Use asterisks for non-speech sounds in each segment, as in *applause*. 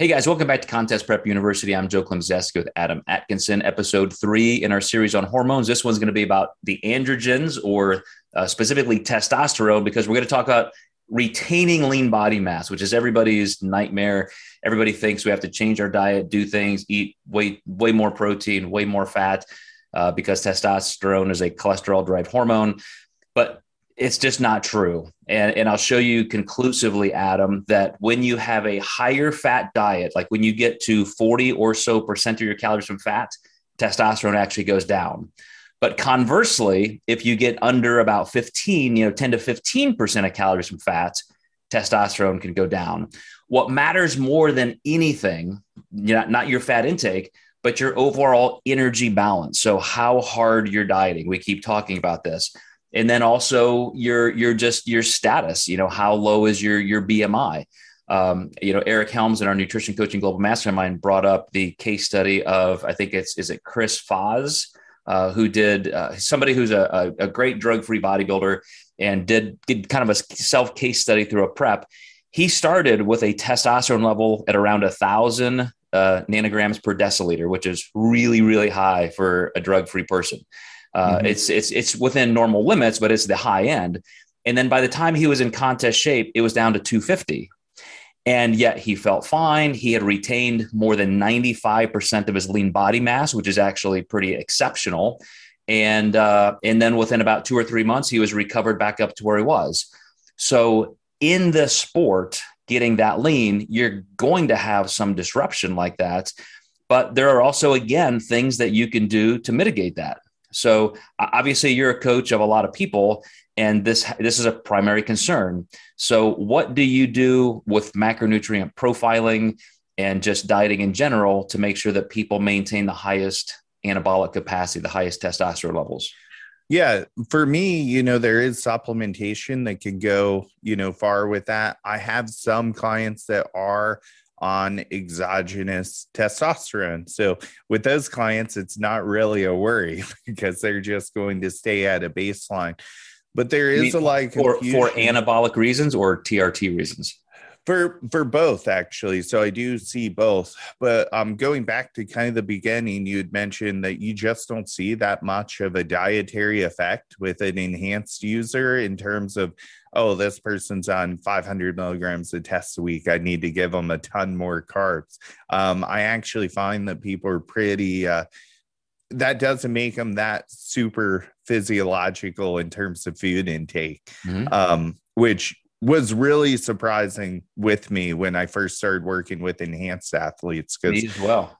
Hey guys, welcome back to Contest Prep University. I'm Joe Klemczewski with Adam Atkinson, episode three in our series on hormones. This one's going to be about the androgens or uh, specifically testosterone because we're going to talk about retaining lean body mass, which is everybody's nightmare. Everybody thinks we have to change our diet, do things, eat way, way more protein, way more fat uh, because testosterone is a cholesterol derived hormone. But it's just not true. And, and I'll show you conclusively, Adam, that when you have a higher fat diet, like when you get to 40 or so percent of your calories from fat, testosterone actually goes down. But conversely, if you get under about 15, you know, 10 to 15% of calories from fat, testosterone can go down. What matters more than anything, you know, not your fat intake, but your overall energy balance. So, how hard you're dieting. We keep talking about this and then also your your just your status you know how low is your your bmi um, you know eric helms in our nutrition coaching global mastermind brought up the case study of i think it's is it chris foz uh, who did uh, somebody who's a, a, great drug-free bodybuilder and did, did kind of a self case study through a prep. He started with a testosterone level at around a thousand uh, nanograms per deciliter which is really really high for a drug-free person uh, mm-hmm. It's it's it's within normal limits, but it's the high end. And then by the time he was in contest shape, it was down to 250. And yet he felt fine. He had retained more than 95% of his lean body mass, which is actually pretty exceptional. And uh, and then within about two or three months, he was recovered back up to where he was. So in the sport, getting that lean, you're going to have some disruption like that. But there are also, again, things that you can do to mitigate that. So obviously you're a coach of a lot of people and this this is a primary concern. So what do you do with macronutrient profiling and just dieting in general to make sure that people maintain the highest anabolic capacity, the highest testosterone levels? Yeah, for me, you know, there is supplementation that can go, you know, far with that. I have some clients that are on exogenous testosterone. So with those clients, it's not really a worry *laughs* because they're just going to stay at a baseline. But there is a like for, for anabolic reasons or TRT reasons. For for both actually, so I do see both. But um, going back to kind of the beginning, you had mentioned that you just don't see that much of a dietary effect with an enhanced user in terms of oh, this person's on 500 milligrams of test a week. I need to give them a ton more carbs. Um, I actually find that people are pretty, uh, that doesn't make them that super physiological in terms of food intake, mm-hmm. um, which was really surprising with me when I first started working with enhanced athletes. Because well,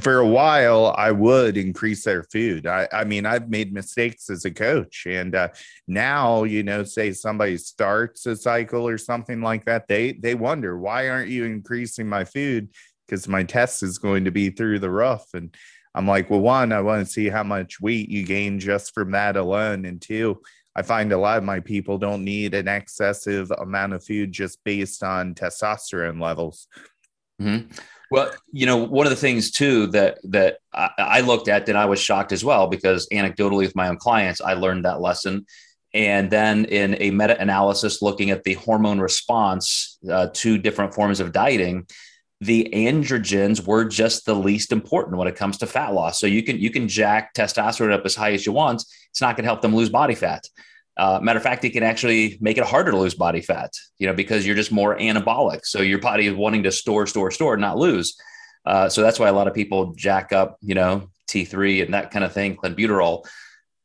for a while i would increase their food. I, I mean i've made mistakes as a coach and uh, now you know say somebody starts a cycle or something like that they they wonder why aren't you increasing my food? Because my test is going to be through the roof. And i'm like well one i want to see how much weight you gain just from that alone and two i find a lot of my people don't need an excessive amount of food just based on testosterone levels mm-hmm. Well, you know, one of the things too that that I, I looked at and I was shocked as well because anecdotally with my own clients, I learned that lesson. And then in a meta analysis looking at the hormone response uh, to different forms of dieting, the androgens were just the least important when it comes to fat loss. So you can you can jack testosterone up as high as you want. It's not going to help them lose body fat. Uh, matter of fact, it can actually make it harder to lose body fat, you know, because you're just more anabolic. So your body is wanting to store, store, store, not lose. Uh, so that's why a lot of people jack up, you know, T3 and that kind of thing, clenbuterol.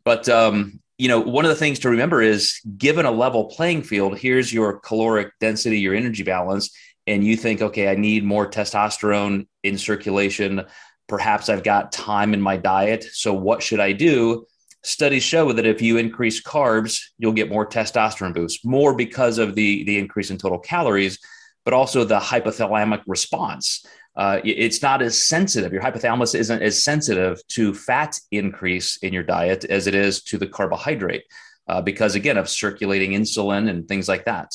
But, um, you know, one of the things to remember is given a level playing field, here's your caloric density, your energy balance, and you think, okay, I need more testosterone in circulation. Perhaps I've got time in my diet. So what should I do? Studies show that if you increase carbs, you'll get more testosterone boost, more because of the, the increase in total calories, but also the hypothalamic response. Uh, it's not as sensitive. Your hypothalamus isn't as sensitive to fat increase in your diet as it is to the carbohydrate, uh, because again of circulating insulin and things like that.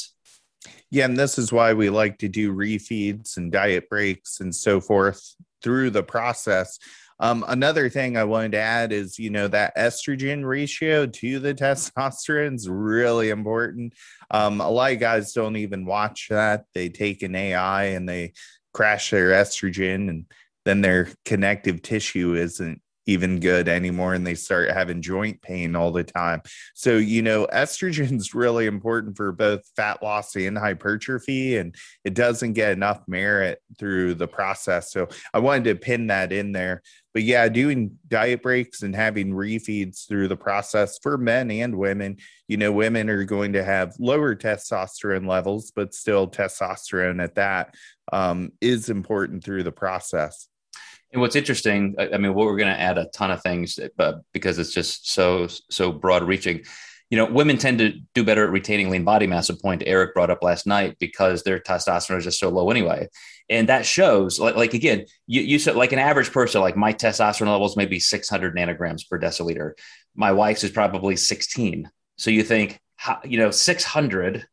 Yeah, and this is why we like to do refeeds and diet breaks and so forth through the process um, another thing I wanted to add is, you know, that estrogen ratio to the *laughs* testosterone is really important. Um, a lot of guys don't even watch that. They take an AI and they crash their estrogen and then their connective tissue isn't even good anymore and they start having joint pain all the time. So, you know, estrogen is really important for both fat loss and hypertrophy, and it doesn't get enough merit through the process. So, I wanted to pin that in there. But yeah, doing diet breaks and having refeeds through the process for men and women, you know, women are going to have lower testosterone levels, but still testosterone at that um, is important through the process. And what's interesting, I mean, we're going to add a ton of things, but because it's just so so broad reaching. You know, women tend to do better at retaining lean body mass. A point Eric brought up last night because their testosterone is just so low anyway, and that shows. Like, like again, you, you said like an average person, like my testosterone levels may be 600 nanograms per deciliter. My wife's is probably 16. So you think, you know, 600,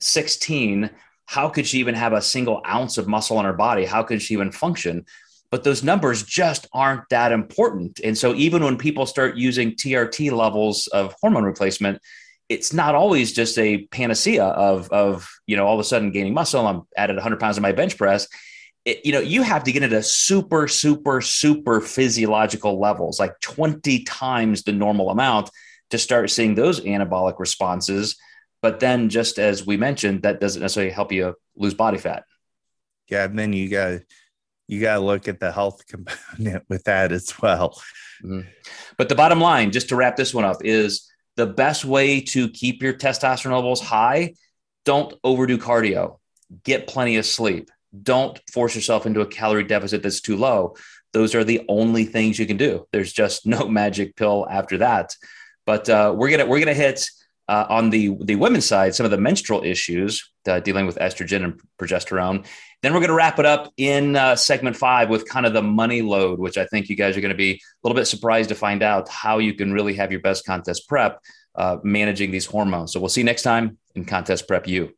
16. How could she even have a single ounce of muscle on her body? How could she even function? But those numbers just aren't that important. And so even when people start using TRT levels of hormone replacement, it's not always just a panacea of, of you know, all of a sudden gaining muscle. I'm added 100 pounds in my bench press. It, you know, you have to get into super, super, super physiological levels, like 20 times the normal amount to start seeing those anabolic responses. But then, just as we mentioned, that doesn't necessarily help you lose body fat. Yeah. And then you got you got to look at the health *laughs* component with that as well. Mm-hmm. But the bottom line, just to wrap this one up, is the best way to keep your testosterone levels high. Don't overdo cardio. Get plenty of sleep. Don't force yourself into a calorie deficit that's too low. Those are the only things you can do. There's just *laughs* no magic pill after that. But uh, we're gonna we're gonna hit uh, on the the women's side some of the menstrual issues uh, dealing with estrogen and progesterone then we're going to wrap it up in uh, segment five with kind of the money load, which I think you guys are going to be a little bit surprised to find out how you can really have your best contest prep uh, managing these hormones. So we'll see you next time in Contest Prep U.